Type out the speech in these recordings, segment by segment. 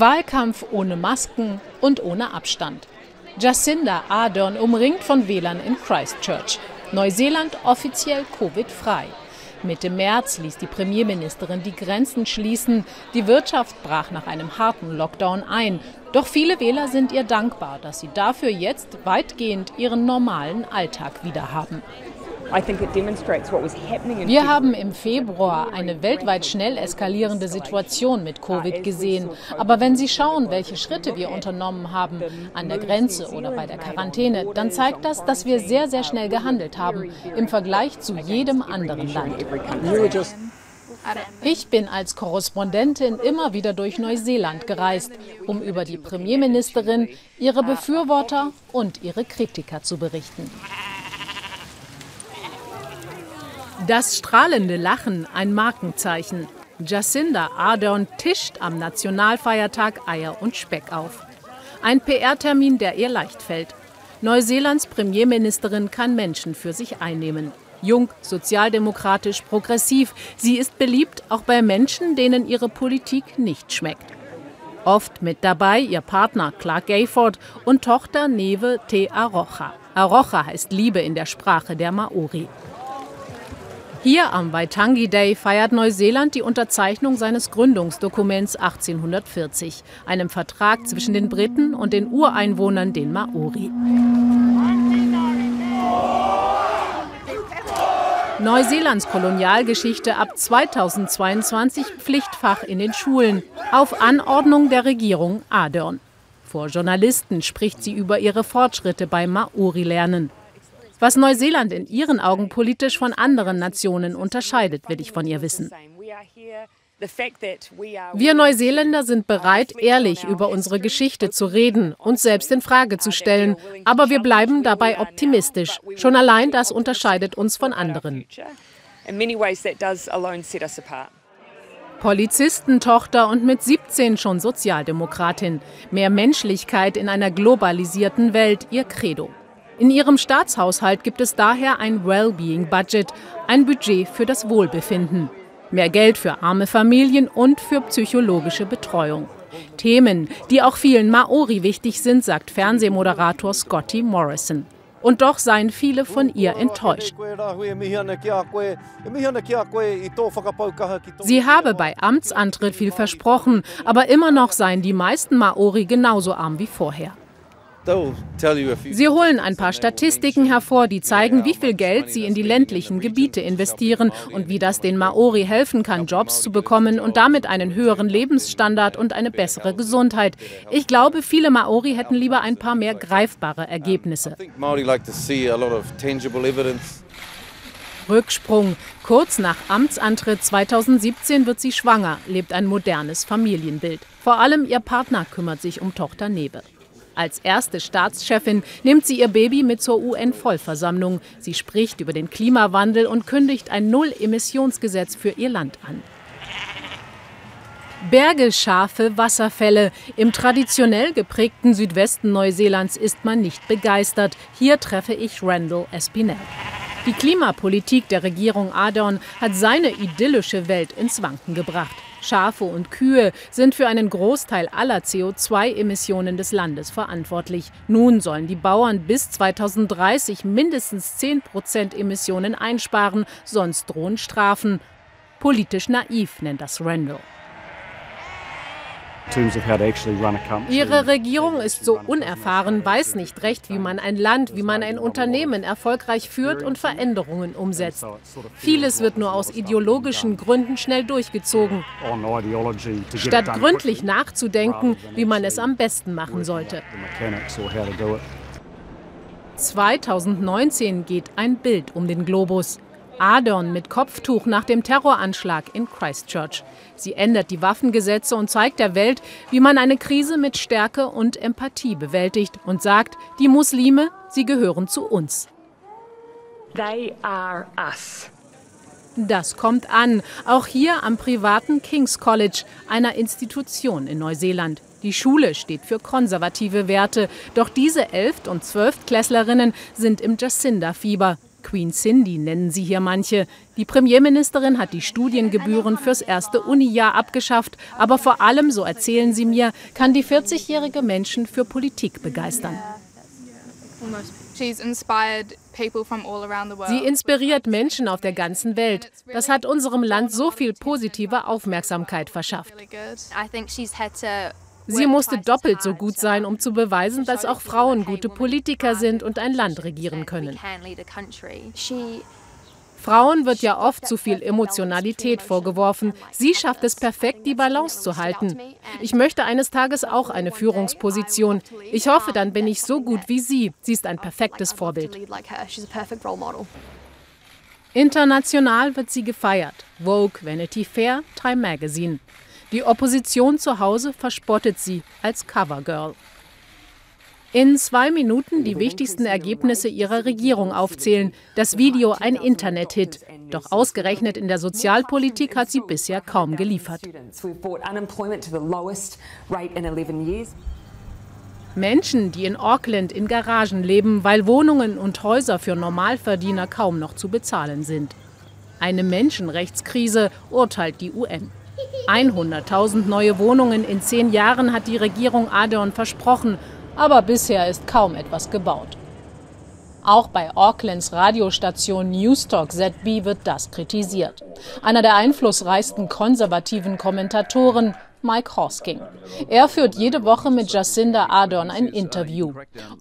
Wahlkampf ohne Masken und ohne Abstand. Jacinda Ardern umringt von Wählern in Christchurch. Neuseeland offiziell Covid-frei. Mitte März ließ die Premierministerin die Grenzen schließen. Die Wirtschaft brach nach einem harten Lockdown ein. Doch viele Wähler sind ihr dankbar, dass sie dafür jetzt weitgehend ihren normalen Alltag wiederhaben. Wir haben im Februar eine weltweit schnell eskalierende Situation mit Covid gesehen. Aber wenn Sie schauen, welche Schritte wir unternommen haben, an der Grenze oder bei der Quarantäne, dann zeigt das, dass wir sehr, sehr schnell gehandelt haben im Vergleich zu jedem anderen Land. Ich bin als Korrespondentin immer wieder durch Neuseeland gereist, um über die Premierministerin, ihre Befürworter und ihre Kritiker zu berichten. Das strahlende Lachen ein Markenzeichen. Jacinda Ardern tischt am Nationalfeiertag Eier und Speck auf. Ein PR-Termin, der ihr leicht fällt. Neuseelands Premierministerin kann Menschen für sich einnehmen. Jung, sozialdemokratisch, progressiv. Sie ist beliebt auch bei Menschen, denen ihre Politik nicht schmeckt. Oft mit dabei ihr Partner Clark Gayford und Tochter Neve Te Arocha. Arocha heißt Liebe in der Sprache der Maori. Hier am Waitangi Day feiert Neuseeland die Unterzeichnung seines Gründungsdokuments 1840, einem Vertrag zwischen den Briten und den Ureinwohnern, den Maori. Neuseelands Kolonialgeschichte ab 2022 Pflichtfach in den Schulen auf Anordnung der Regierung Adern. Vor Journalisten spricht sie über ihre Fortschritte beim Maori-Lernen. Was Neuseeland in ihren Augen politisch von anderen Nationen unterscheidet, will ich von ihr wissen. Wir Neuseeländer sind bereit, ehrlich über unsere Geschichte zu reden, uns selbst in Frage zu stellen, aber wir bleiben dabei optimistisch. Schon allein das unterscheidet uns von anderen. Polizistentochter und mit 17 schon Sozialdemokratin. Mehr Menschlichkeit in einer globalisierten Welt, ihr Credo. In ihrem Staatshaushalt gibt es daher ein Wellbeing-Budget, ein Budget für das Wohlbefinden. Mehr Geld für arme Familien und für psychologische Betreuung. Themen, die auch vielen Maori wichtig sind, sagt Fernsehmoderator Scotty Morrison. Und doch seien viele von ihr enttäuscht. Sie habe bei Amtsantritt viel versprochen, aber immer noch seien die meisten Maori genauso arm wie vorher. Sie holen ein paar Statistiken hervor, die zeigen, wie viel Geld sie in die ländlichen Gebiete investieren und wie das den Maori helfen kann, Jobs zu bekommen und damit einen höheren Lebensstandard und eine bessere Gesundheit. Ich glaube, viele Maori hätten lieber ein paar mehr greifbare Ergebnisse. Rücksprung. Kurz nach Amtsantritt 2017 wird sie schwanger, lebt ein modernes Familienbild. Vor allem ihr Partner kümmert sich um Tochter Nebe. Als erste Staatschefin nimmt sie ihr Baby mit zur UN-Vollversammlung. Sie spricht über den Klimawandel und kündigt ein Null-Emissionsgesetz für ihr Land an. Berge, Schafe, Wasserfälle. Im traditionell geprägten Südwesten Neuseelands ist man nicht begeistert. Hier treffe ich Randall Espinel. Die Klimapolitik der Regierung Ardern hat seine idyllische Welt ins Wanken gebracht. Schafe und Kühe sind für einen Großteil aller CO2-Emissionen des Landes verantwortlich. Nun sollen die Bauern bis 2030 mindestens 10 Prozent Emissionen einsparen, sonst drohen Strafen. Politisch naiv nennt das Randall. Ihre Regierung ist so unerfahren, weiß nicht recht, wie man ein Land, wie man ein Unternehmen erfolgreich führt und Veränderungen umsetzt. Vieles wird nur aus ideologischen Gründen schnell durchgezogen, statt gründlich nachzudenken, wie man es am besten machen sollte. 2019 geht ein Bild um den Globus. Adern mit Kopftuch nach dem Terroranschlag in Christchurch. Sie ändert die Waffengesetze und zeigt der Welt, wie man eine Krise mit Stärke und Empathie bewältigt und sagt, die Muslime, sie gehören zu uns. They are us. Das kommt an, auch hier am privaten King's College, einer Institution in Neuseeland. Die Schule steht für konservative Werte, doch diese Elft- und Zwölftklässlerinnen sind im Jacinda-Fieber. Queen Cindy nennen sie hier manche. Die Premierministerin hat die Studiengebühren fürs erste Unijahr abgeschafft. Aber vor allem, so erzählen sie mir, kann die 40-jährige Menschen für Politik begeistern. Sie inspiriert Menschen auf der ganzen Welt. Das hat unserem Land so viel positive Aufmerksamkeit verschafft. Sie musste doppelt so gut sein, um zu beweisen, dass auch Frauen gute Politiker sind und ein Land regieren können. Frauen wird ja oft zu viel Emotionalität vorgeworfen. Sie schafft es perfekt, die Balance zu halten. Ich möchte eines Tages auch eine Führungsposition. Ich hoffe, dann bin ich so gut wie sie. Sie ist ein perfektes Vorbild. International wird sie gefeiert. Vogue, Vanity Fair, Time Magazine. Die Opposition zu Hause verspottet sie als Covergirl. In zwei Minuten die wichtigsten Ergebnisse ihrer Regierung aufzählen. Das Video ein Internet-Hit. Doch ausgerechnet in der Sozialpolitik hat sie bisher kaum geliefert. Menschen, die in Auckland in Garagen leben, weil Wohnungen und Häuser für Normalverdiener kaum noch zu bezahlen sind. Eine Menschenrechtskrise, urteilt die UN. 100.000 neue Wohnungen in zehn Jahren hat die Regierung Ardern versprochen, aber bisher ist kaum etwas gebaut. Auch bei Aucklands Radiostation Newstalk ZB wird das kritisiert. Einer der einflussreichsten konservativen Kommentatoren, Mike Hosking. Er führt jede Woche mit Jacinda Ardern ein Interview.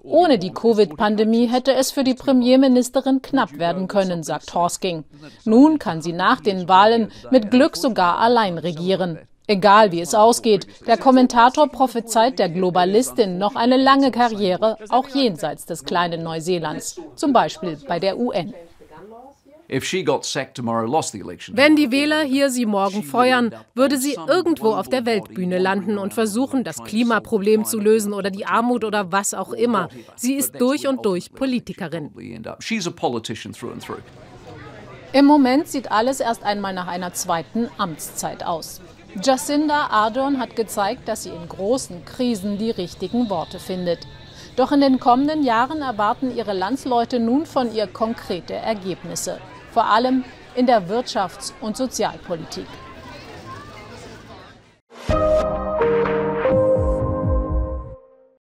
Ohne die Covid-Pandemie hätte es für die Premierministerin knapp werden können, sagt Hosking. Nun kann sie nach den Wahlen mit Glück sogar allein regieren. Egal wie es ausgeht, der Kommentator prophezeit der Globalistin noch eine lange Karriere, auch jenseits des kleinen Neuseelands, zum Beispiel bei der UN. Wenn die Wähler hier sie morgen feuern, würde sie irgendwo auf der Weltbühne landen und versuchen, das Klimaproblem zu lösen oder die Armut oder was auch immer. Sie ist durch und durch Politikerin. Im Moment sieht alles erst einmal nach einer zweiten Amtszeit aus. Jacinda Ardern hat gezeigt, dass sie in großen Krisen die richtigen Worte findet. Doch in den kommenden Jahren erwarten ihre Landsleute nun von ihr konkrete Ergebnisse, vor allem in der Wirtschafts- und Sozialpolitik.